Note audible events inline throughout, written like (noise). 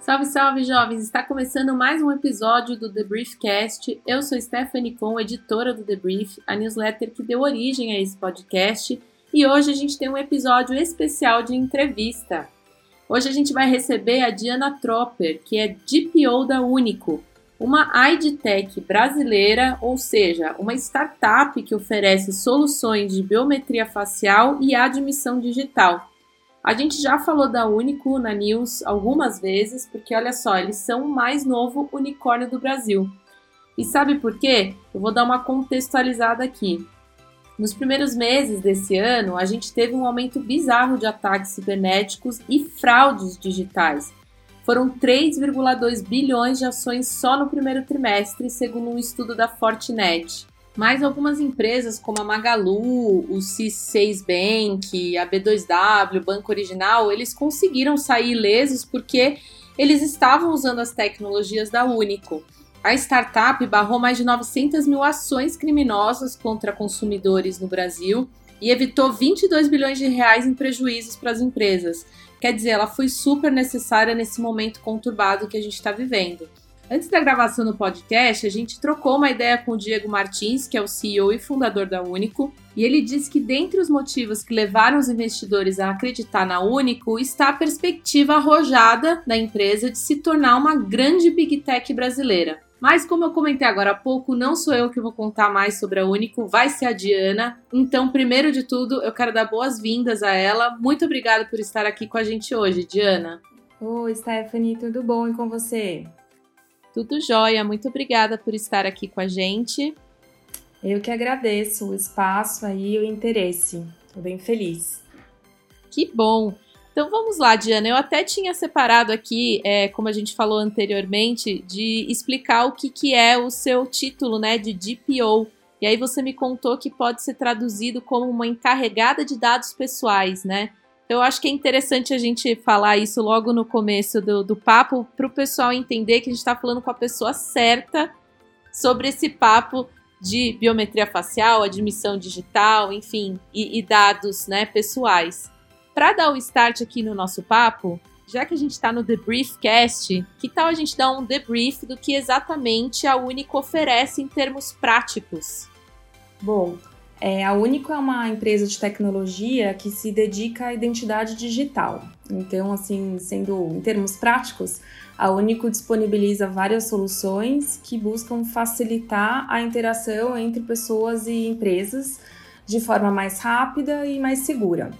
Salve, salve, jovens! Está começando mais um episódio do The Briefcast. Eu sou Stephanie Con, editora do The Brief, a newsletter que deu origem a esse podcast, e hoje a gente tem um episódio especial de entrevista. Hoje a gente vai receber a Diana Tropper, que é DPO da Único, uma IDTech brasileira, ou seja, uma startup que oferece soluções de biometria facial e admissão digital. A gente já falou da Único na News algumas vezes, porque olha só, eles são o mais novo unicórnio do Brasil. E sabe por quê? Eu vou dar uma contextualizada aqui. Nos primeiros meses desse ano, a gente teve um aumento bizarro de ataques cibernéticos e fraudes digitais. Foram 3,2 bilhões de ações só no primeiro trimestre, segundo um estudo da Fortinet. Mas algumas empresas como a Magalu, o C6 Bank, a B2W, o Banco Original, eles conseguiram sair ilesos porque eles estavam usando as tecnologias da Único. A startup barrou mais de 900 mil ações criminosas contra consumidores no Brasil e evitou 22 bilhões de reais em prejuízos para as empresas. Quer dizer, ela foi super necessária nesse momento conturbado que a gente está vivendo. Antes da gravação do podcast, a gente trocou uma ideia com o Diego Martins, que é o CEO e fundador da Único, e ele disse que dentre os motivos que levaram os investidores a acreditar na Único está a perspectiva arrojada da empresa de se tornar uma grande big tech brasileira. Mas como eu comentei agora há pouco, não sou eu que vou contar mais sobre a Único, vai ser a Diana. Então, primeiro de tudo, eu quero dar boas-vindas a ela. Muito obrigada por estar aqui com a gente hoje, Diana. Oi, Stephanie, tudo bom e com você? Tudo jóia, muito obrigada por estar aqui com a gente. Eu que agradeço o espaço aí e o interesse. Estou bem feliz. Que bom! Então vamos lá, Diana. Eu até tinha separado aqui, é, como a gente falou anteriormente, de explicar o que, que é o seu título né, de DPO. E aí você me contou que pode ser traduzido como uma encarregada de dados pessoais, né? Eu acho que é interessante a gente falar isso logo no começo do, do papo, para o pessoal entender que a gente está falando com a pessoa certa sobre esse papo de biometria facial, admissão digital, enfim, e, e dados né, pessoais. Para dar o start aqui no nosso papo, já que a gente está no Debriefcast, que tal a gente dar um debrief do que exatamente a Único oferece em termos práticos? Bom, é, a Único é uma empresa de tecnologia que se dedica à identidade digital. Então, assim, sendo em termos práticos, a Único disponibiliza várias soluções que buscam facilitar a interação entre pessoas e empresas de forma mais rápida e mais segura.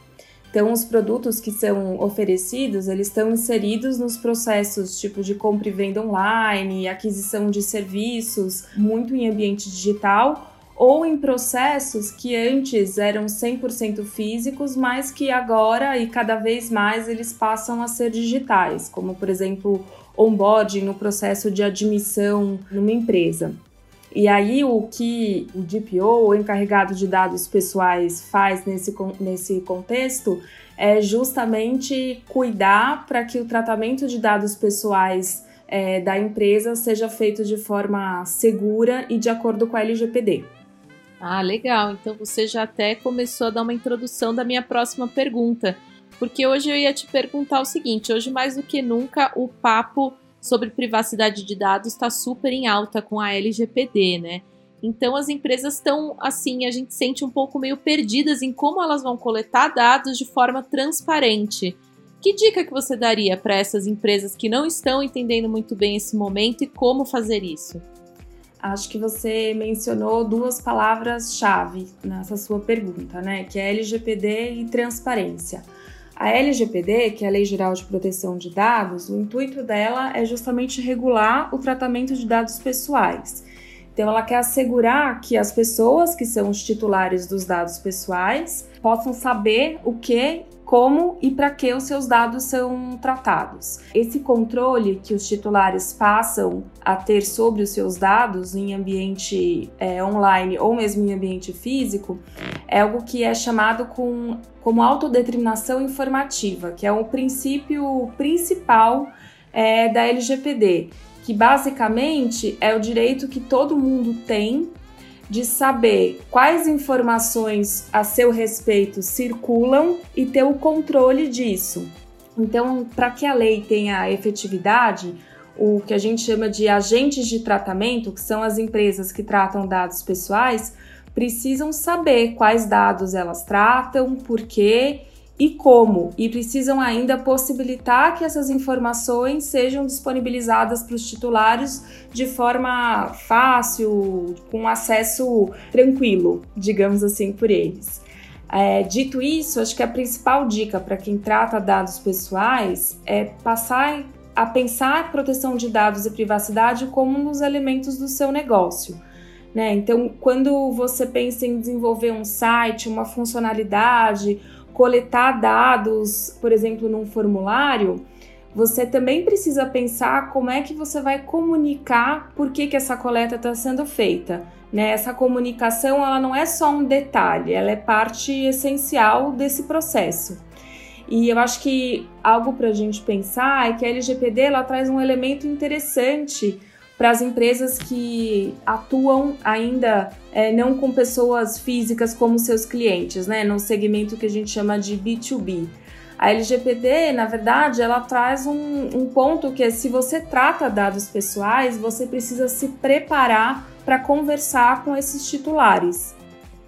Então, os produtos que são oferecidos, eles estão inseridos nos processos tipo de compra e venda online, aquisição de serviços, muito em ambiente digital ou em processos que antes eram 100% físicos, mas que agora e cada vez mais eles passam a ser digitais, como por exemplo, onboarding no processo de admissão numa empresa. E aí o que o DPO, o encarregado de dados pessoais, faz nesse, nesse contexto é justamente cuidar para que o tratamento de dados pessoais é, da empresa seja feito de forma segura e de acordo com a LGPD. Ah, legal. Então você já até começou a dar uma introdução da minha próxima pergunta. Porque hoje eu ia te perguntar o seguinte: hoje mais do que nunca o papo sobre privacidade de dados está super em alta com a LGPD, né? Então as empresas estão assim, a gente sente um pouco meio perdidas em como elas vão coletar dados de forma transparente. Que dica que você daria para essas empresas que não estão entendendo muito bem esse momento e como fazer isso? acho que você mencionou duas palavras-chave nessa sua pergunta, né? Que é LGPD e transparência. A LGPD, que é a Lei Geral de Proteção de Dados, o intuito dela é justamente regular o tratamento de dados pessoais. Então, ela quer assegurar que as pessoas que são os titulares dos dados pessoais possam saber o que como e para que os seus dados são tratados. Esse controle que os titulares passam a ter sobre os seus dados em ambiente é, online ou mesmo em ambiente físico é algo que é chamado com, como autodeterminação informativa, que é o princípio principal é, da LGPD, que basicamente é o direito que todo mundo tem de saber quais informações a seu respeito circulam e ter o controle disso. Então, para que a lei tenha efetividade, o que a gente chama de agentes de tratamento, que são as empresas que tratam dados pessoais, precisam saber quais dados elas tratam, por quê e como, e precisam ainda possibilitar que essas informações sejam disponibilizadas para os titulares de forma fácil, com acesso tranquilo, digamos assim, por eles. É, dito isso, acho que a principal dica para quem trata dados pessoais é passar a pensar a proteção de dados e privacidade como um dos elementos do seu negócio. Né? Então, quando você pensa em desenvolver um site, uma funcionalidade, coletar dados, por exemplo, num formulário, você também precisa pensar como é que você vai comunicar por que, que essa coleta está sendo feita. Né? Essa comunicação ela não é só um detalhe, ela é parte essencial desse processo. E eu acho que algo para a gente pensar é que a LGPD traz um elemento interessante para as empresas que atuam ainda é, não com pessoas físicas como seus clientes, né? No segmento que a gente chama de B2B. A LGPD, na verdade, ela traz um, um ponto que é se você trata dados pessoais, você precisa se preparar para conversar com esses titulares.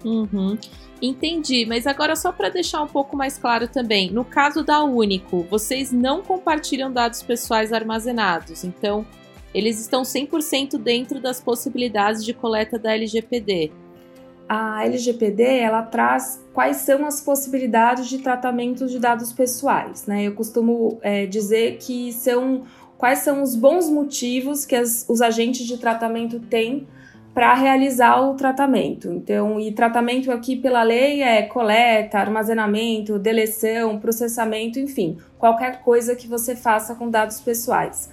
Uhum. Entendi, mas agora só para deixar um pouco mais claro também, no caso da Único, vocês não compartilham dados pessoais armazenados, então eles estão 100% dentro das possibilidades de coleta da LGPD. A LGPD ela traz quais são as possibilidades de tratamento de dados pessoais. Né? Eu costumo é, dizer que são quais são os bons motivos que as, os agentes de tratamento têm para realizar o tratamento. Então, e tratamento aqui pela lei é coleta, armazenamento, deleção, processamento, enfim, qualquer coisa que você faça com dados pessoais.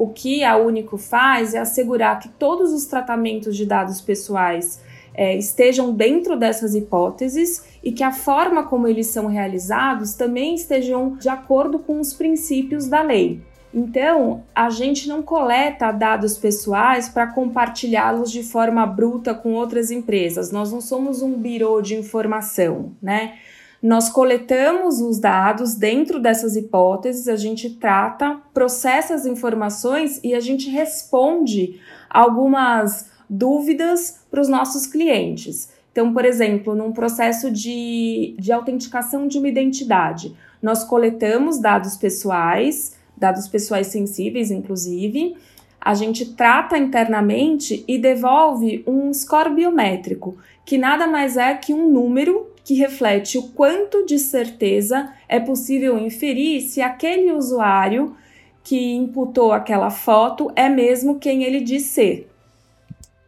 O que a Único faz é assegurar que todos os tratamentos de dados pessoais é, estejam dentro dessas hipóteses e que a forma como eles são realizados também estejam de acordo com os princípios da lei. Então, a gente não coleta dados pessoais para compartilhá-los de forma bruta com outras empresas. Nós não somos um birô de informação, né? Nós coletamos os dados dentro dessas hipóteses, a gente trata, processa as informações e a gente responde algumas dúvidas para os nossos clientes. Então, por exemplo, num processo de, de autenticação de uma identidade, nós coletamos dados pessoais, dados pessoais sensíveis, inclusive, a gente trata internamente e devolve um score biométrico, que nada mais é que um número que reflete o quanto de certeza é possível inferir se aquele usuário que imputou aquela foto é mesmo quem ele diz ser.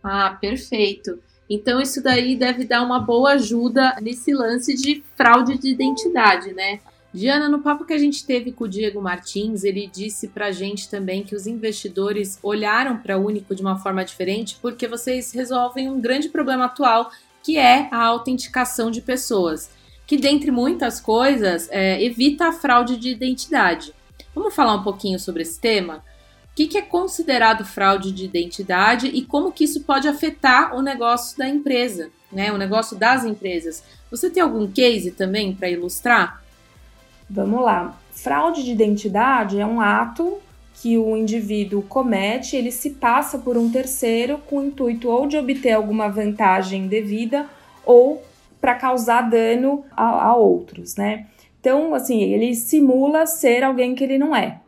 Ah, perfeito. Então isso daí deve dar uma boa ajuda nesse lance de fraude de identidade, né? Diana, no papo que a gente teve com o Diego Martins, ele disse pra gente também que os investidores olharam para o Único de uma forma diferente porque vocês resolvem um grande problema atual que é a autenticação de pessoas, que, dentre muitas coisas, é, evita a fraude de identidade. Vamos falar um pouquinho sobre esse tema? O que, que é considerado fraude de identidade e como que isso pode afetar o negócio da empresa, né? O negócio das empresas. Você tem algum case também para ilustrar? Vamos lá. Fraude de identidade é um ato que o indivíduo comete, ele se passa por um terceiro com o intuito ou de obter alguma vantagem devida ou para causar dano a, a, outros, né? Então, assim, ele simula ser alguém que ele não é.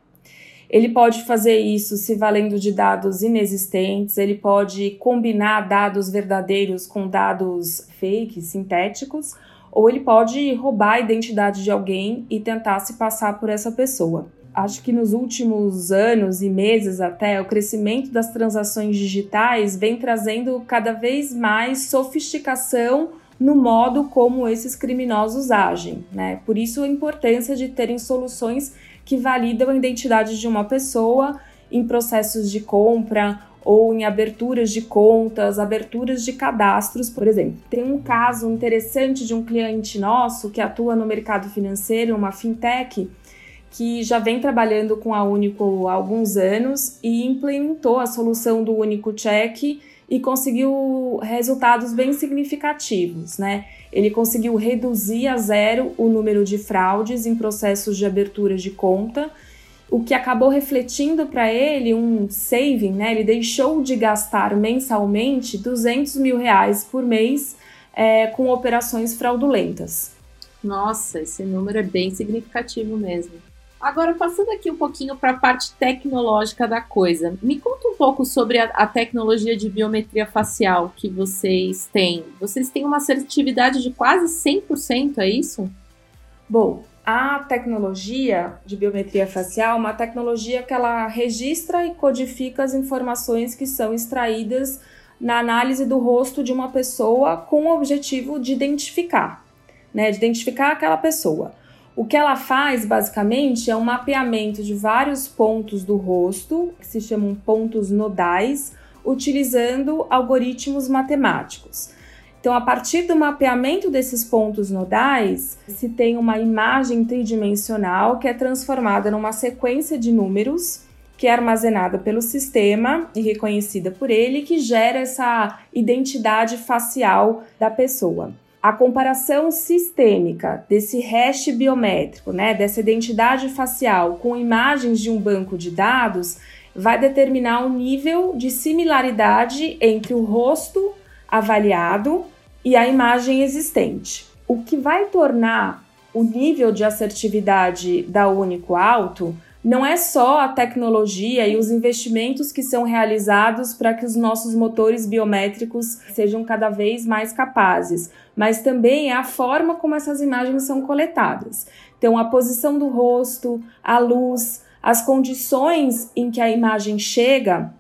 Ele pode fazer isso se valendo de dados inexistentes, ele pode combinar dados verdadeiros com dados fake, sintéticos, ou ele pode roubar a identidade de alguém e tentar se passar por essa pessoa acho que nos últimos anos e meses até, o crescimento das transações digitais vem trazendo cada vez mais sofisticação no modo como esses criminosos agem, né? Por isso a importância de terem soluções que validam a identidade de uma pessoa em processos de compra ou em aberturas de contas, aberturas de cadastros, por exemplo. Tem um caso interessante de um cliente nosso que atua no mercado financeiro, uma fintech, que já vem trabalhando com a Único há alguns anos e implementou a solução do Único Check e conseguiu resultados bem significativos, né? Ele conseguiu reduzir a zero o número de fraudes em processos de abertura de conta, o que acabou refletindo para ele um saving, né? Ele deixou de gastar mensalmente 200 mil reais por mês é, com operações fraudulentas. Nossa, esse número é bem significativo mesmo. Agora, passando aqui um pouquinho para a parte tecnológica da coisa, me conta um pouco sobre a, a, tecnologia de biometria facial que vocês têm. Vocês têm uma assertividade de quase 100%, é isso? Bom, a tecnologia de biometria facial é uma tecnologia que ela registra e codifica as informações que são extraídas na análise do rosto de uma pessoa com o objetivo de identificar, né, de identificar aquela pessoa. O que ela faz, basicamente, é um mapeamento de vários pontos do rosto, que se chamam pontos nodais, utilizando algoritmos matemáticos. Então, a partir do mapeamento desses pontos nodais, se tem uma imagem tridimensional que é transformada numa sequência de números que é armazenada pelo sistema e reconhecida por ele, que gera essa identidade facial da pessoa a comparação sistêmica desse hash biométrico, né, dessa identidade facial com imagens de um banco de dados, vai determinar o nível de similaridade entre o rosto avaliado e a imagem existente. O que vai tornar o nível de assertividade da Único alto não é só a tecnologia e os investimentos que são realizados para que os nossos motores biométricos sejam cada vez mais capazes, mas também é a forma como essas imagens são coletadas. Então, a posição do rosto, a luz, as condições em que a imagem chega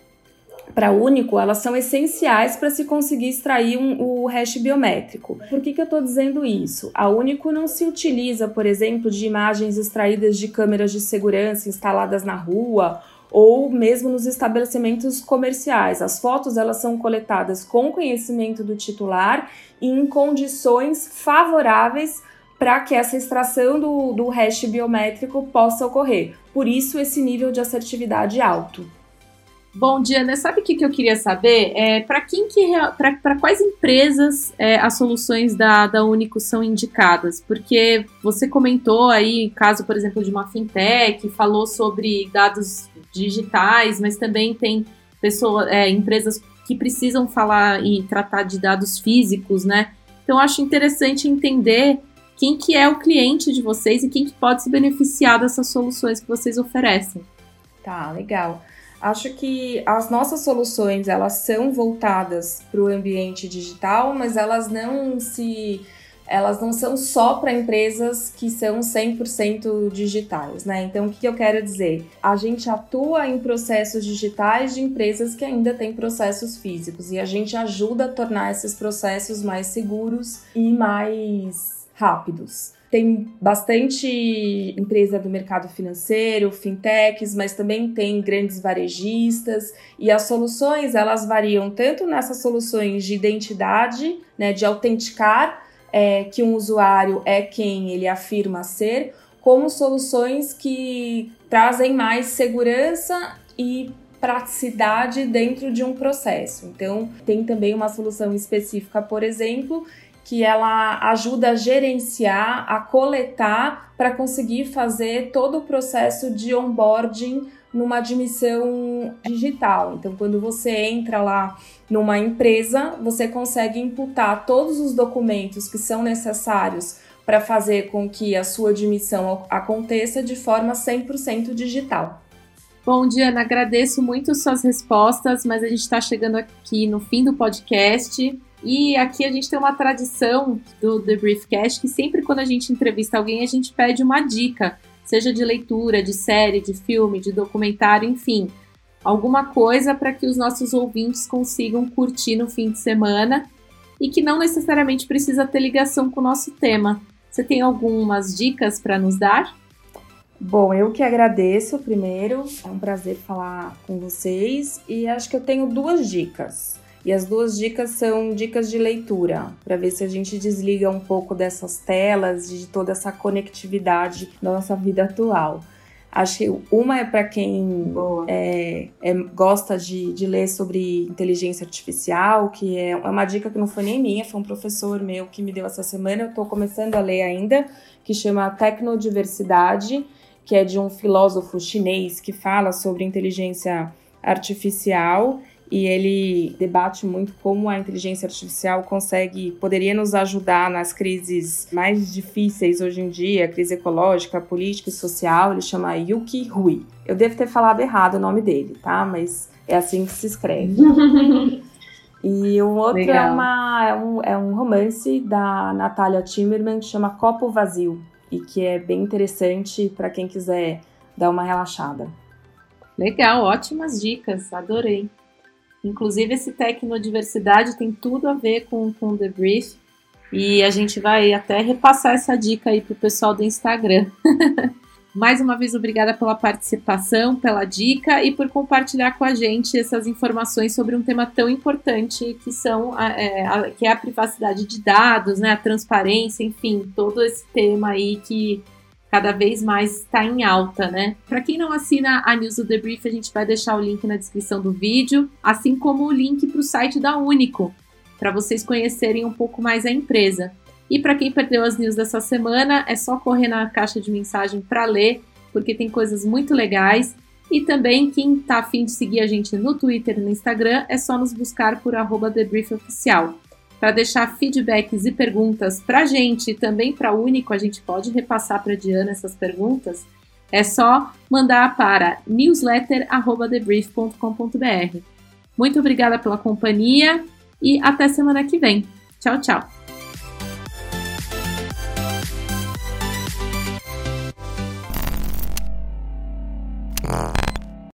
para único, elas são essenciais para se conseguir extrair um, o hash biométrico. Por que, que eu estou dizendo isso? A único não se utiliza, por exemplo, de imagens extraídas de câmeras de segurança instaladas na rua ou mesmo nos estabelecimentos comerciais. As fotos elas são coletadas com conhecimento do titular e em condições favoráveis para que essa extração do, do hash biométrico possa ocorrer. Por isso, esse nível de assertividade alto. Bom, Diana, sabe o que, que eu queria saber? É, para quem que para quais empresas é, as soluções da, da Único são indicadas? Porque você comentou aí, caso, por exemplo, de uma fintech, falou sobre dados digitais, mas também tem pessoas, é, empresas que precisam falar e tratar de dados físicos, né? Então, acho interessante entender quem que é o cliente de vocês e quem que pode se beneficiar dessas soluções que vocês oferecem. Tá, legal. Acho que as nossas soluções elas são voltadas para o ambiente digital, mas elas não se elas não são só para empresas que são 100% digitais, né? Então, o que eu quero dizer? A gente atua em processos digitais de empresas que ainda têm processos físicos e a gente ajuda a tornar esses processos mais seguros e mais rápidos tem bastante empresa do mercado financeiro, fintechs, mas também tem grandes varejistas e as soluções elas variam tanto nessas soluções de identidade, né, de autenticar é, que um usuário é quem ele afirma ser, como soluções que trazem mais segurança e praticidade dentro de um processo. Então, tem também uma solução específica, por exemplo, que ela ajuda a gerenciar, a coletar para conseguir fazer todo o processo de onboarding numa admissão digital. Então, quando você entra lá numa empresa, você consegue imputar todos os documentos que são necessários para fazer com que a sua admissão aconteça de forma 100% digital. Bom, Diana, agradeço muito suas respostas, mas a gente está chegando aqui no fim do podcast. E aqui a gente tem uma tradição do The Briefcast que sempre quando a gente entrevista alguém, a gente pede uma dica, seja de leitura, de série, de filme, de documentário, enfim, alguma coisa para que os nossos ouvintes consigam curtir no fim de semana e que não necessariamente precisa ter ligação com o nosso tema. Você tem algumas dicas para nos dar? Bom, eu que agradeço primeiro, é um prazer falar com vocês e acho que eu tenho duas dicas. E as duas dicas são dicas de leitura, para ver se a gente desliga um pouco dessas telas, de toda essa conectividade da nossa vida atual. Acho que uma é para quem é, é, gosta de, de, ler sobre inteligência artificial, que é, é uma dica que não foi nem minha, foi um professor meu que me deu essa semana. Eu estou começando a ler ainda, que chama Tecnodiversidade, que é de um filósofo chinês que fala sobre inteligência artificial e ele debate muito como a inteligência artificial consegue, poderia nos ajudar nas crises mais difíceis hoje em dia, crise ecológica, política e social. Ele chama Yuki Hui. Eu devo ter falado errado o nome dele, tá? Mas é assim que se escreve. (laughs) e o outro é, uma, é, um, é um romance da Natalia Timmerman que chama Copo Vazio e que é bem interessante para quem quiser dar uma relaxada. Legal, ótimas dicas, adorei. Inclusive, esse Tecnodiversidade tem tudo a ver com, com o The Brief. E a gente vai até repassar essa dica aí pro pessoal do Instagram. (laughs) Mais uma vez, obrigada pela participação, pela dica e por compartilhar com a gente essas informações sobre um tema tão importante que são é, a, que é a privacidade de dados, né, a transparência, enfim, todo esse tema aí que cada vez mais está em alta, né? Para quem não assina a News do Debrief, a gente vai deixar o link na descrição do vídeo, assim como o link para o site da Único, para vocês conhecerem um pouco mais a empresa. E para quem perdeu as news dessa semana, é só correr na caixa de mensagem para ler, porque tem coisas muito legais. E também, quem está afim de seguir a gente no Twitter e no Instagram, é só nos buscar por arroba Oficial para deixar feedbacks e perguntas para a gente e também para o Único, a gente pode repassar para a Diana essas perguntas, é só mandar para newsletter.debrief.com.br. Muito obrigada pela companhia e até semana que vem. Tchau, tchau!